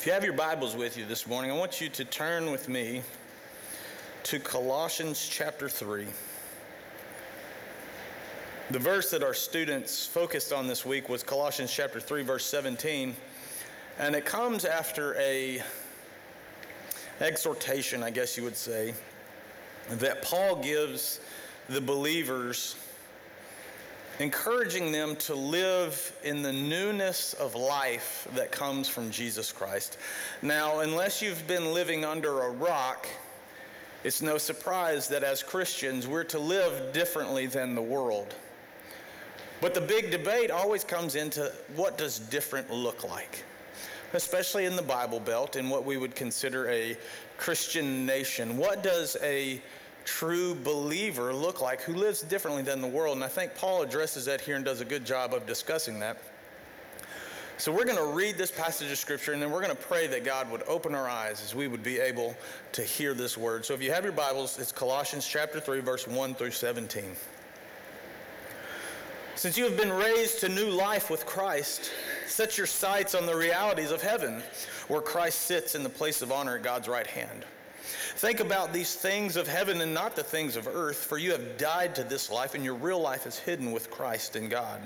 If you have your Bibles with you this morning, I want you to turn with me to Colossians chapter 3. The verse that our students focused on this week was Colossians chapter 3 verse 17, and it comes after a exhortation, I guess you would say, that Paul gives the believers encouraging them to live in the newness of life that comes from Jesus Christ. Now, unless you've been living under a rock, it's no surprise that as Christians, we're to live differently than the world. But the big debate always comes into what does different look like? Especially in the Bible Belt, in what we would consider a Christian nation. What does a true believer look like who lives differently than the world? And I think Paul addresses that here and does a good job of discussing that. So we're going to read this passage of scripture and then we're going to pray that God would open our eyes as we would be able to hear this word. So if you have your Bibles, it's Colossians chapter 3 verse 1 through 17. Since you have been raised to new life with Christ, set your sights on the realities of heaven, where Christ sits in the place of honor at God's right hand. Think about these things of heaven and not the things of earth, for you have died to this life, and your real life is hidden with Christ in God.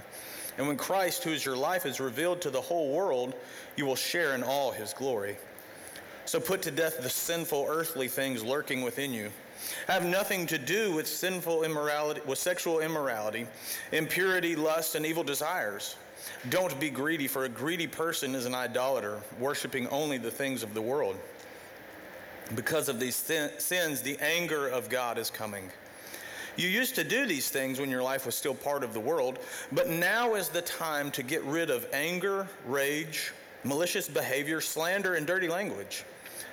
And when Christ, who is your life, is revealed to the whole world, you will share in all his glory. So put to death the sinful earthly things lurking within you. Have nothing to do with sinful immorality, with sexual immorality, impurity, lust, and evil desires. Don't be greedy, for a greedy person is an idolater, worshiping only the things of the world. Because of these sins, the anger of God is coming. You used to do these things when your life was still part of the world, but now is the time to get rid of anger, rage, malicious behavior, slander, and dirty language.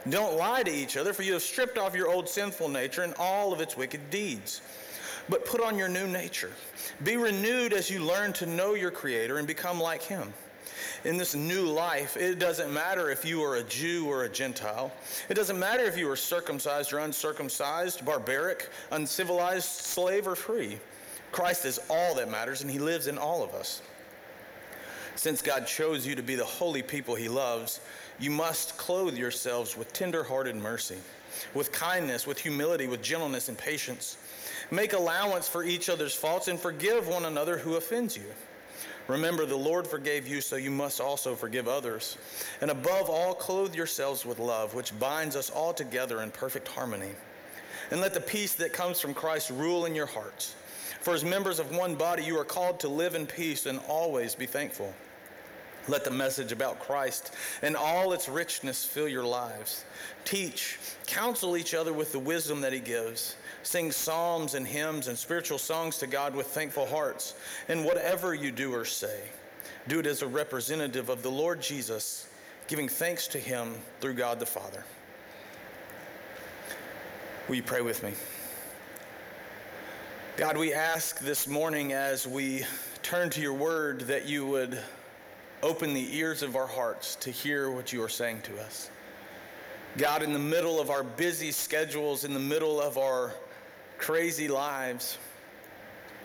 Don't lie to each other, for you have stripped off your old sinful nature and all of its wicked deeds. But put on your new nature. Be renewed as you learn to know your Creator and become like Him in this new life, it doesn't matter if you are a Jew or a Gentile. It doesn't matter if you are circumcised or uncircumcised, barbaric, uncivilized, slave or free. Christ is all that matters, and He lives in all of us. Since God chose you to be the holy people He loves, you must clothe yourselves with tender-hearted mercy, with kindness, with humility, with gentleness and patience. Make allowance for each other's faults and forgive one another who offends you. Remember, the Lord forgave you, so you must also forgive others. And above all, clothe yourselves with love, which binds us all together in perfect harmony. And let the peace that comes from Christ rule in your hearts. For as members of one body, you are called to live in peace and always be thankful. Let the message about Christ and all its richness fill your lives. Teach, counsel each other with the wisdom that He gives. Sing psalms and hymns and spiritual songs to God with thankful hearts. And whatever you do or say, do it as a representative of the Lord Jesus, giving thanks to Him through God the Father. Will you pray with me? God, we ask this morning as we turn to your word that you would open the ears of our hearts to hear what you are saying to us. God, in the middle of our busy schedules, in the middle of our crazy lives,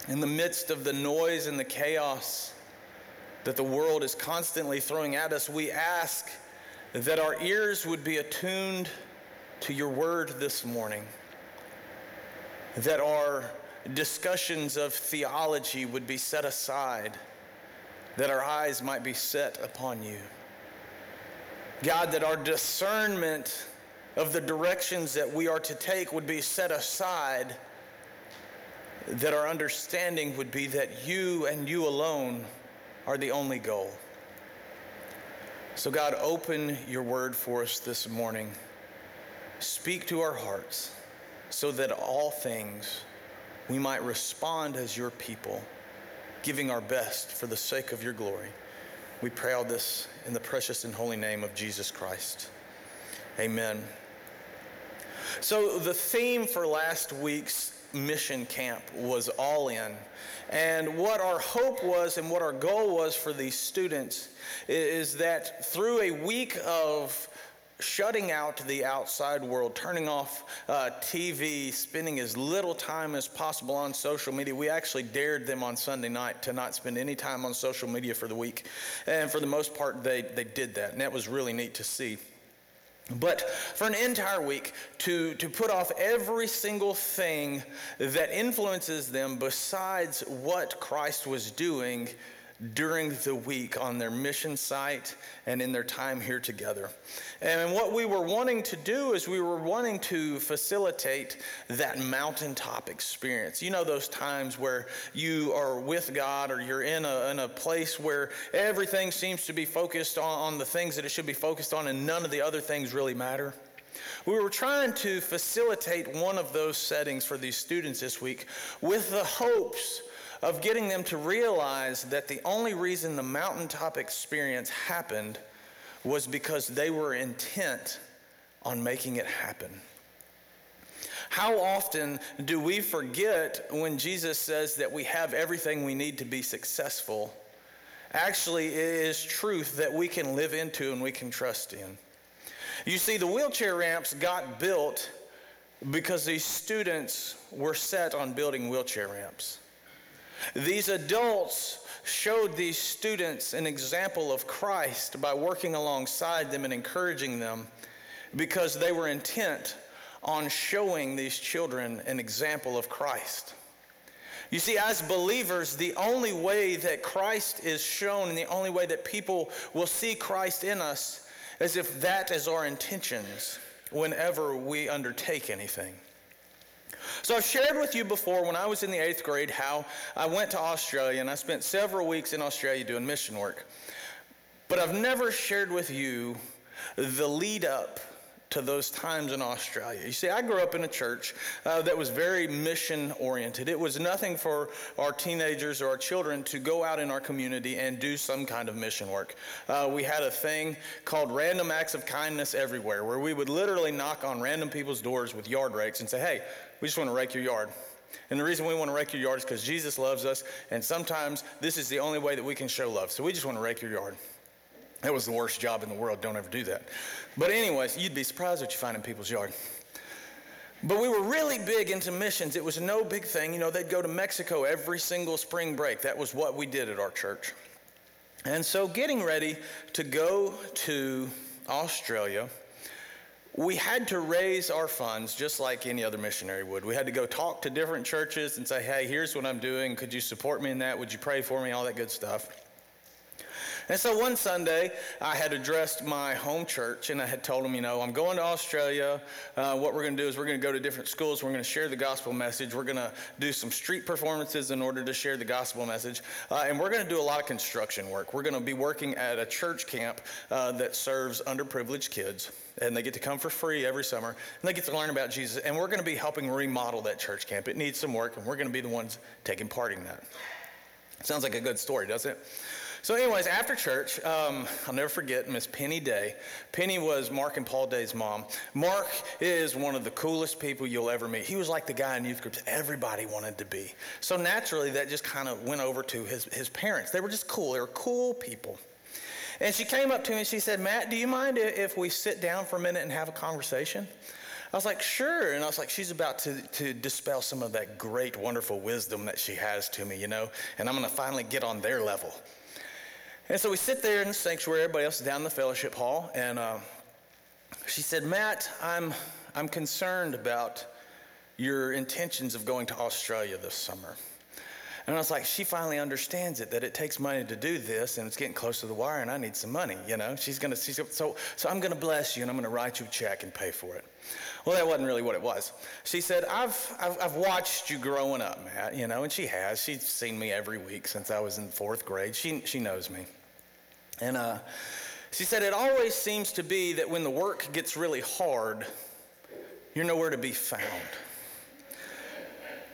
in the midst of the noise and the chaos that the world is constantly throwing at us, we ask that our ears would be attuned to your word this morning, that our discussions of theology would be set aside, that our eyes might be set upon you. God, that our discernment of the directions that we are to take would be set aside, that our understanding would be that you and you alone are the only goal. So, God, open your word for us this morning. Speak to our hearts so that all things we might respond as your people, giving our best for the sake of your glory. We pray all this in the precious and holy name of Jesus Christ. Amen. So, the theme for last week's mission camp was all in. And what our hope was and what our goal was for these students is that through a week of shutting out the outside world, turning off uh, TV, spending as little time as possible on social media. We actually dared them on Sunday night to not spend any time on social media for the week. And for the most part, they, they did that. And that was really neat to see. But for an entire week, to, to put off every single thing that influences them besides what Christ was doing during the week on their mission site and in their time here together. And what we were wanting to do is we were wanting to facilitate that mountaintop experience. You know, those times where you are with God or you're in a, in a place where everything seems to be focused on, on the things that it should be focused on and none of the other things really matter. We were trying to facilitate one of those settings for these students this week with the hopes of getting them to realize that the only reason the mountaintop experience happened was because they were intent on making it happen. How often do we forget when Jesus says that we have everything we need to be successful? Actually, it is truth that we can live into and we can trust in. You see, the wheelchair ramps got built because these students were set on building wheelchair ramps. These adults showed these students an example of Christ by working alongside them and encouraging them because they were intent on showing these children an example of Christ. You see, as believers, the only way that Christ is shown and the only way that people will see Christ in us is if that is our intentions whenever we undertake anything. So I've shared with you before when I was in the eighth grade how I went to Australia and I spent several weeks in Australia doing mission work. But I've never shared with you the lead up to those times in Australia. You see, I grew up in a church uh, that was very mission oriented. It was nothing for our teenagers or our children to go out in our community and do some kind of mission work. Uh, we had a thing called Random Acts of Kindness Everywhere, where we would literally knock on random people's doors with yard rakes and say, hey, we just want to rake your yard. And the reason we want to rake your yard is because Jesus loves us, and sometimes this is the only way that we can show love. So we just want to rake your yard. That was the worst job in the world. Don't ever do that. But, anyways, you'd be surprised what you find in people's yard. But we were really big into missions. It was no big thing. You know, they'd go to Mexico every single spring break. That was what we did at our church. And so, getting ready to go to Australia, we had to raise our funds just like any other missionary would. We had to go talk to different churches and say, hey, here's what I'm doing. Could you support me in that? Would you pray for me? All that good stuff. And so one Sunday, I had addressed my home church and I had told them, you know, I'm going to Australia. Uh, what we're going to do is we're going to go to different schools. We're going to share the gospel message. We're going to do some street performances in order to share the gospel message. Uh, and we're going to do a lot of construction work. We're going to be working at a church camp uh, that serves underprivileged kids. And they get to come for free every summer and they get to learn about Jesus. And we're going to be helping remodel that church camp. It needs some work and we're going to be the ones taking part in that. Sounds like a good story, doesn't it? So, anyways, after church, um, I'll never forget Miss Penny Day. Penny was Mark and Paul Day's mom. Mark is one of the coolest people you'll ever meet. He was like the guy in youth groups everybody wanted to be. So naturally, that just kind of went over to his, his parents. They were just cool. They were cool people. And she came up to me and she said, Matt, do you mind if we sit down for a minute and have a conversation? I was like, sure. And I was like, she's about to, to dispel some of that great, wonderful wisdom that she has to me, you know, and I'm going to finally get on their level. And so we sit there in the sanctuary, everybody else is down in the fellowship hall, and uh, she said, Matt, I'm, I'm concerned about your intentions of going to Australia this summer. And I was like, she finally understands it that it takes money to do this, and it's getting close to the wire, and I need some money. You know, she's gonna. She's, so, so I'm gonna bless you, and I'm gonna write you a check and pay for it. Well, that wasn't really what it was. She said, I've, I've, I've watched you growing up, Matt. You know, and she has. She's seen me every week since I was in fourth grade. She she knows me. And uh, she said, It always seems to be that when the work gets really hard, you're nowhere to be found.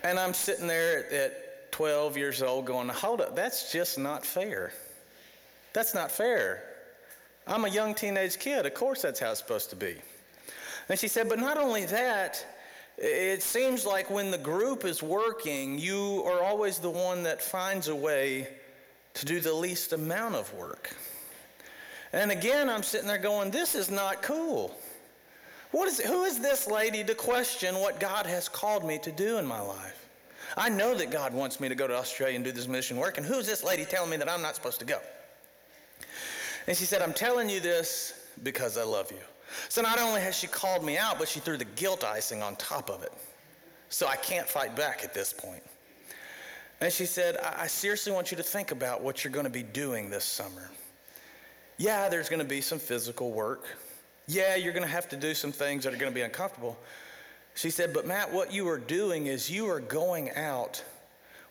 And I'm sitting there at 12 years old going, Hold up, that's just not fair. That's not fair. I'm a young teenage kid. Of course, that's how it's supposed to be. And she said, But not only that, it seems like when the group is working, you are always the one that finds a way to do the least amount of work. And again, I'm sitting there going, this is not cool. What is, who is this lady to question what God has called me to do in my life? I know that God wants me to go to Australia and do this mission work, and who's this lady telling me that I'm not supposed to go? And she said, I'm telling you this because I love you. So not only has she called me out, but she threw the guilt icing on top of it. So I can't fight back at this point. And she said, I, I seriously want you to think about what you're going to be doing this summer. Yeah, there's going to be some physical work. Yeah, you're going to have to do some things that are going to be uncomfortable. She said, But Matt, what you are doing is you are going out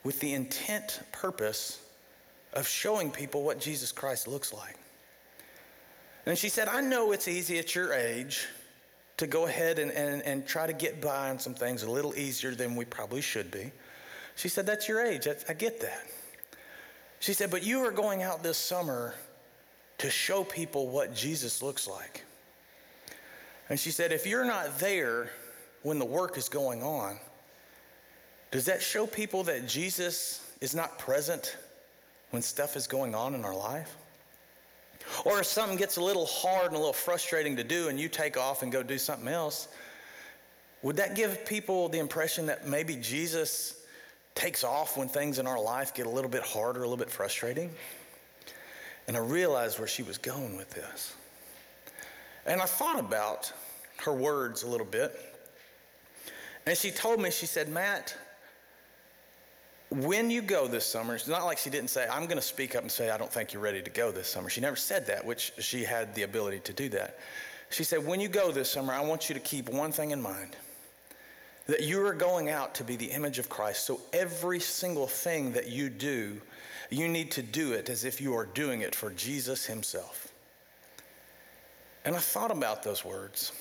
with the intent, purpose of showing people what Jesus Christ looks like. And she said, I know it's easy at your age to go ahead and, and, and try to get by on some things a little easier than we probably should be. She said, That's your age. That's, I get that. She said, But you are going out this summer to show people what Jesus looks like. And she said, if you're not there when the work is going on, does that show people that Jesus is not present when stuff is going on in our life? Or if something gets a little hard and a little frustrating to do and you take off and go do something else, would that give people the impression that maybe Jesus takes off when things in our life get a little bit harder, a little bit frustrating? And I realized where she was going with this. And I thought about her words a little bit. And she told me, she said, Matt, when you go this summer, it's not like she didn't say, I'm going to speak up and say, I don't think you're ready to go this summer. She never said that, which she had the ability to do that. She said, When you go this summer, I want you to keep one thing in mind that you are going out to be the image of Christ. So every single thing that you do, you need to do it as if you are doing it for Jesus Himself. And I thought about those words.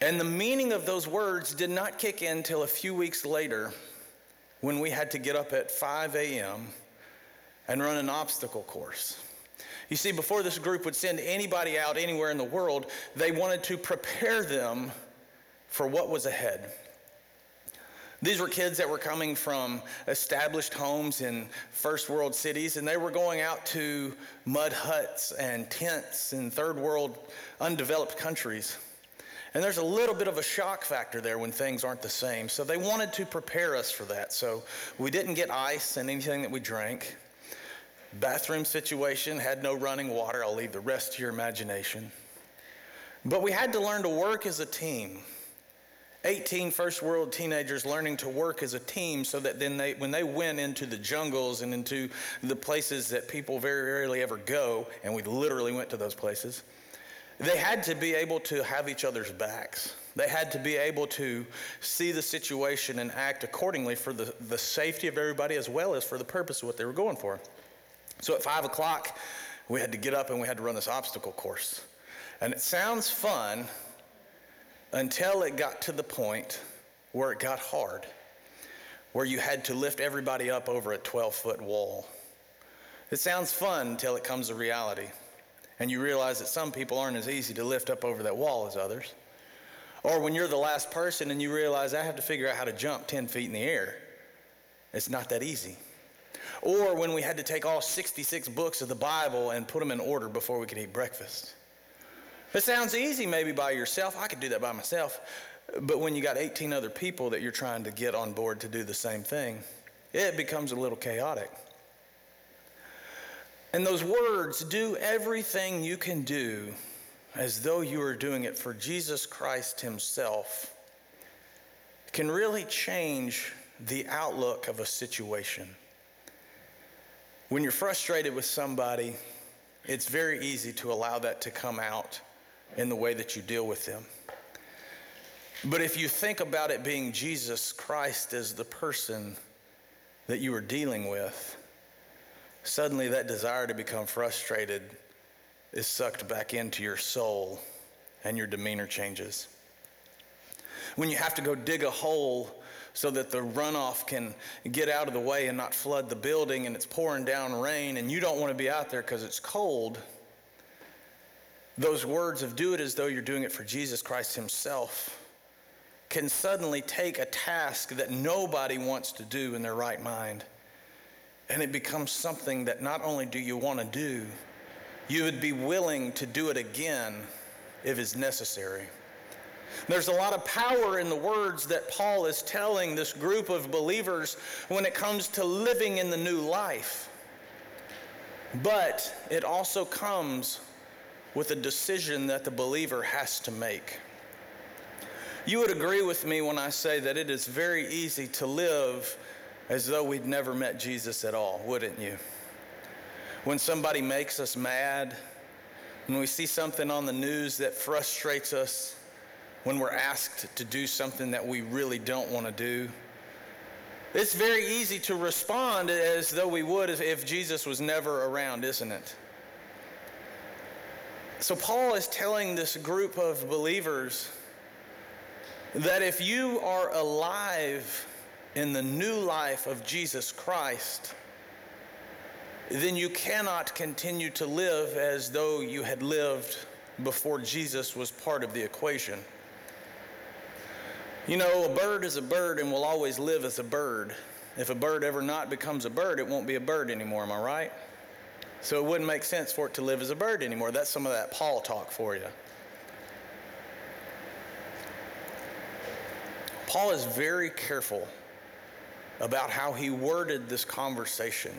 And the meaning of those words did not kick in till a few weeks later when we had to get up at 5 a.m. and run an obstacle course. You see, before this group would send anybody out anywhere in the world, they wanted to prepare them for what was ahead. These were kids that were coming from established homes in first world cities, and they were going out to mud huts and tents in third world undeveloped countries. And there's a little bit of a shock factor there when things aren't the same. So they wanted to prepare us for that. So we didn't get ice and anything that we drank. Bathroom situation had no running water. I'll leave the rest to your imagination. But we had to learn to work as a team. 18 first world teenagers learning to work as a team so that then they when they went into the jungles and into the places that people very rarely ever go and we literally went to those places they had to be able to have each other's backs. They had to be able to see the situation and act accordingly for the, the safety of everybody as well as for the purpose of what they were going for. So at five o'clock, we had to get up and we had to run this obstacle course. And it sounds fun until it got to the point where it got hard, where you had to lift everybody up over a 12 foot wall. It sounds fun until it comes to reality and you realize that some people aren't as easy to lift up over that wall as others. Or when you're the last person and you realize I have to figure out how to jump 10 feet in the air, it's not that easy. Or when we had to take all 66 books of the Bible and put them in order before we could eat breakfast. It sounds easy maybe by yourself. I could do that by myself. But when you got 18 other people that you're trying to get on board to do the same thing, it becomes a little chaotic. And those words, do everything you can do as though you are doing it for Jesus Christ Himself, can really change the outlook of a situation. When you're frustrated with somebody, it's very easy to allow that to come out in the way that you deal with them. But if you think about it being Jesus Christ as the person that you are dealing with, suddenly that desire to become frustrated is sucked back into your soul and your demeanor changes. When you have to go dig a hole so that the runoff can get out of the way and not flood the building and it's pouring down rain and you don't want to be out there because it's cold, those words of do it as though you're doing it for Jesus Christ Himself can suddenly take a task that nobody wants to do in their right mind and it becomes something that not only do you want to do, you would be willing to do it again if it's necessary. There's a lot of power in the words that Paul is telling this group of believers when it comes to living in the new life. But it also comes with a decision that the believer has to make. You would agree with me when I say that it is very easy to live as though we'd never met Jesus at all, wouldn't you? When somebody makes us mad, when we see something on the news that frustrates us, when we're asked to do something that we really don't want to do, it's very easy to respond as though we would if Jesus was never around, isn't it? So, Paul is telling this group of believers that if you are alive in the new life of Jesus Christ, then you cannot continue to live as though you had lived before Jesus was part of the equation. You know, a bird is a bird and will always live as a bird. If a bird ever not becomes a bird, it won't be a bird anymore, am I right? So it wouldn't make sense for it to live as a bird anymore. That's some of that Paul talk for you. Paul is very careful about how he worded this conversation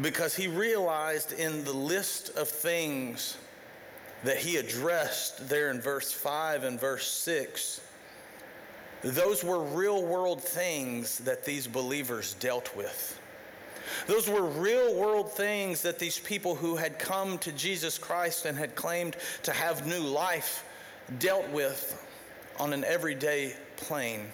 because he realized in the list of things that he addressed there in verse 5 and verse 6 those were real world things that these believers dealt with. Those were real world things that these people who had come to Jesus Christ and had claimed to have new life dealt with on an everyday plane.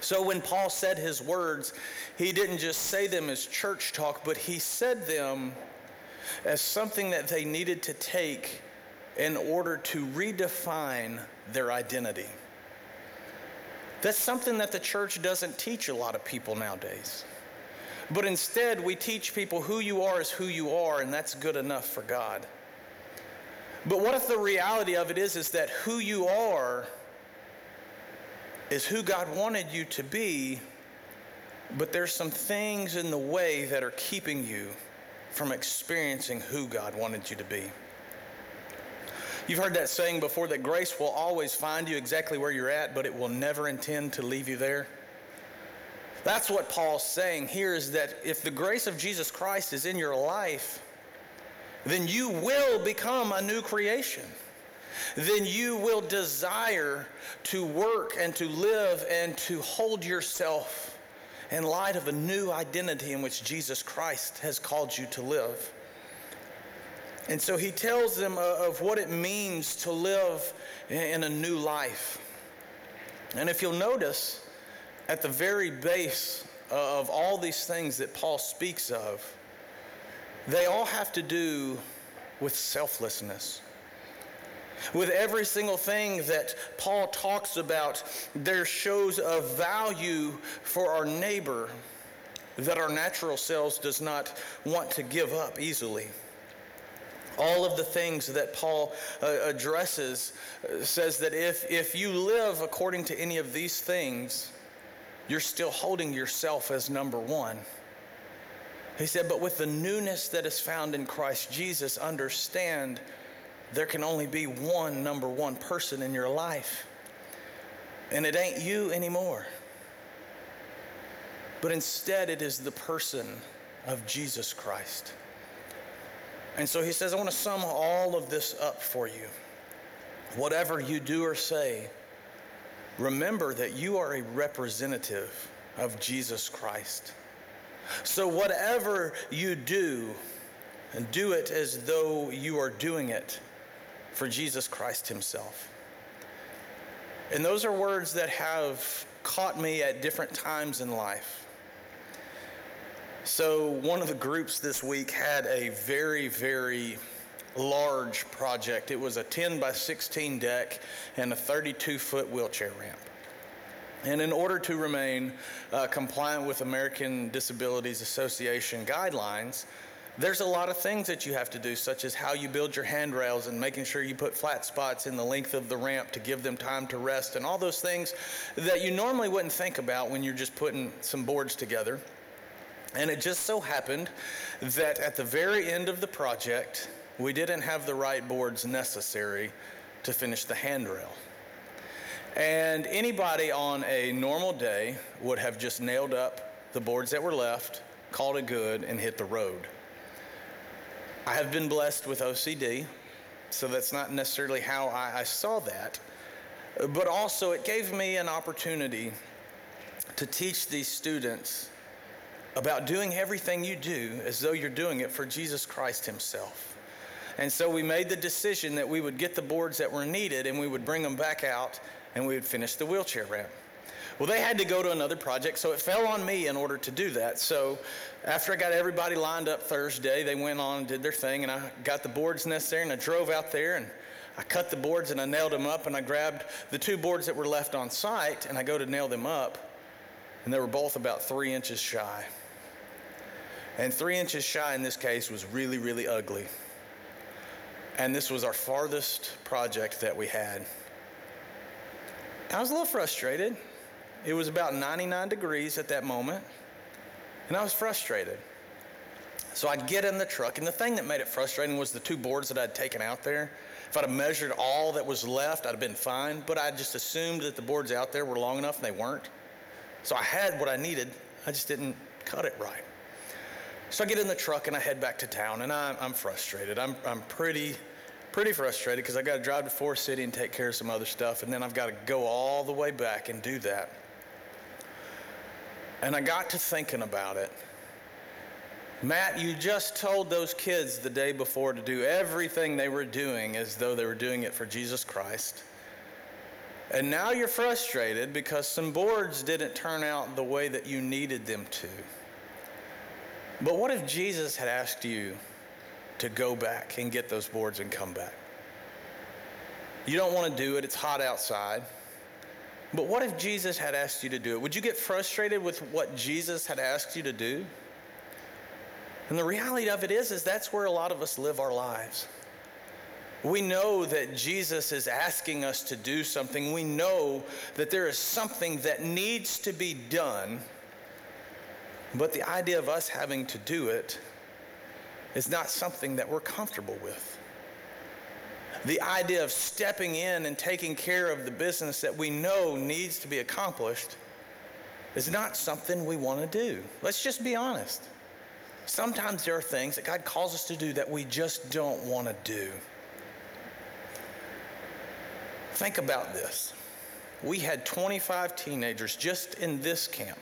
So when Paul said his words, he didn't just say them as church talk, but he said them as something that they needed to take in order to redefine their identity. That's something that the church doesn't teach a lot of people nowadays. But instead, we teach people who you are is who you are, and that's good enough for God. But what if the reality of it is, is that who you are is who God wanted you to be, but there's some things in the way that are keeping you from experiencing who God wanted you to be. You've heard that saying before that grace will always find you exactly where you're at, but it will never intend to leave you there. That's what Paul's saying here is that if the grace of Jesus Christ is in your life, then you will become a new creation. Then you will desire to work and to live and to hold yourself in light of a new identity in which Jesus Christ has called you to live. And so he tells them uh, of what it means to live in a new life. And if you'll notice, at the very base of all these things that Paul speaks of, they all have to do with selflessness. With every single thing that Paul talks about, there shows a value for our neighbor that our natural selves does not want to give up easily all of the things that Paul uh, addresses uh, says that if, if you live according to any of these things, you're still holding yourself as number one. He said, but with the newness that is found in Christ Jesus, understand there can only be one number one person in your life. And it ain't you anymore. But instead, it is the person of Jesus Christ. And so he says, I want to sum all of this up for you. Whatever you do or say, remember that you are a representative of Jesus Christ. So whatever you do, and do it as though you are doing it for Jesus Christ himself. And those are words that have caught me at different times in life. So, one of the groups this week had a very, very large project. It was a 10 by 16 deck and a 32 foot wheelchair ramp. And in order to remain uh, compliant with American Disabilities Association guidelines, there's a lot of things that you have to do, such as how you build your handrails and making sure you put flat spots in the length of the ramp to give them time to rest, and all those things that you normally wouldn't think about when you're just putting some boards together. And it just so happened that at the very end of the project, we didn't have the right boards necessary to finish the handrail. And anybody on a normal day would have just nailed up the boards that were left, called it good, and hit the road. I have been blessed with OCD, so that's not necessarily how I, I saw that. But also, it gave me an opportunity to teach these students about doing everything you do as though you're doing it for Jesus Christ Himself. And so we made the decision that we would get the boards that were needed and we would bring them back out and we would finish the wheelchair ramp. Well, they had to go to another project, so it fell on me in order to do that. So after I got everybody lined up Thursday, they went on and did their thing, and I got the boards necessary, and I drove out there and I cut the boards and I nailed them up, and I grabbed the two boards that were left on site, and I go to nail them up, and they were both about three inches shy. And three inches shy in this case was really, really ugly. And this was our farthest project that we had. I was a little frustrated. It was about 99 degrees at that moment, and I was frustrated. So I'd get in the truck, and the thing that made it frustrating was the two boards that I'd taken out there. If I'd have measured all that was left, I'd have been fine, but I just assumed that the boards out there were long enough, and they weren't. So I had what I needed, I just didn't cut it right. So I get in the truck and I head back to town, and I'm, I'm frustrated. I'm, I'm pretty pretty frustrated because I got to drive to Forest City and take care of some other stuff, and then I've got to go all the way back and do that. And I got to thinking about it. Matt, you just told those kids the day before to do everything they were doing as though they were doing it for Jesus Christ. And now you're frustrated because some boards didn't turn out the way that you needed them to. But what if Jesus had asked you to go back and get those boards and come back. You don't want to do it, it's hot outside. But what if Jesus had asked you to do it? Would you get frustrated with what Jesus had asked you to do? And the reality of it is is that's where a lot of us live our lives. We know that Jesus is asking us to do something. We know that there is something that needs to be done. But the idea of us having to do it is not something that we're comfortable with. The idea of stepping in and taking care of the business that we know needs to be accomplished is not something we want to do. Let's just be honest. Sometimes there are things that God calls us to do that we just don't want to do. Think about this. We had 25 teenagers just in this camp.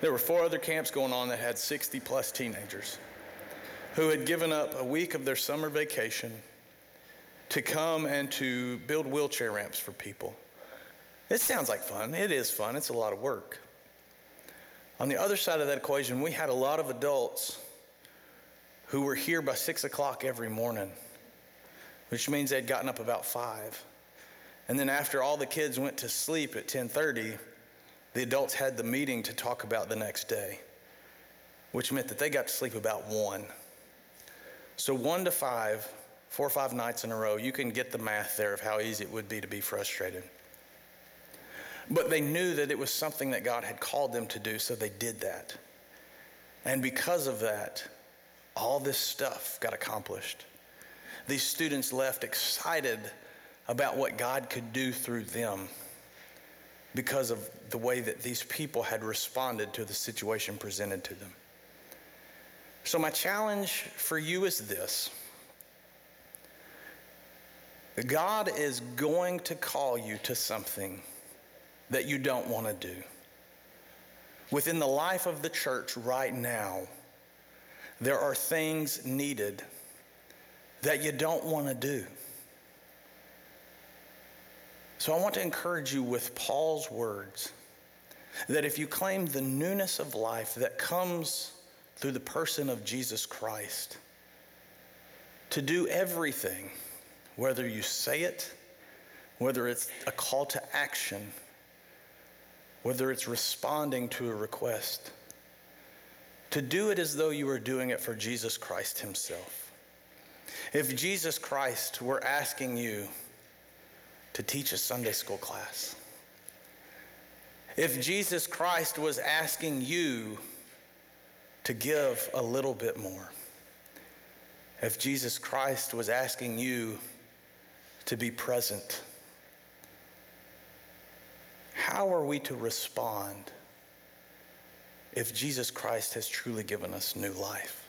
There were four other camps going on that had 60 plus teenagers who had given up a week of their summer vacation to come and to build wheelchair ramps for people. It sounds like fun. It is fun. It's a lot of work. On the other side of that equation, we had a lot of adults who were here by six o'clock every morning, which means they'd gotten up about five. And then after all the kids went to sleep at 10:30, the adults had the meeting to talk about the next day, which meant that they got to sleep about one. So, one to five, four or five nights in a row, you can get the math there of how easy it would be to be frustrated. But they knew that it was something that God had called them to do, so they did that. And because of that, all this stuff got accomplished. These students left excited about what God could do through them because of the way that these people had responded to the situation presented to them. So, my challenge for you is this God is going to call you to something that you don't want to do. Within the life of the church right now, there are things needed that you don't want to do. So I want to encourage you with Paul's words that if you claim the newness of life that comes through the person of Jesus Christ to do everything, whether you say it, whether it's a call to action, whether it's responding to a request, to do it as though you were doing it for Jesus Christ Himself. If Jesus Christ were asking you to teach a Sunday school class, if Jesus Christ was asking you to give a little bit more. If Jesus Christ was asking you to be present, how are we to respond if Jesus Christ has truly given us new life?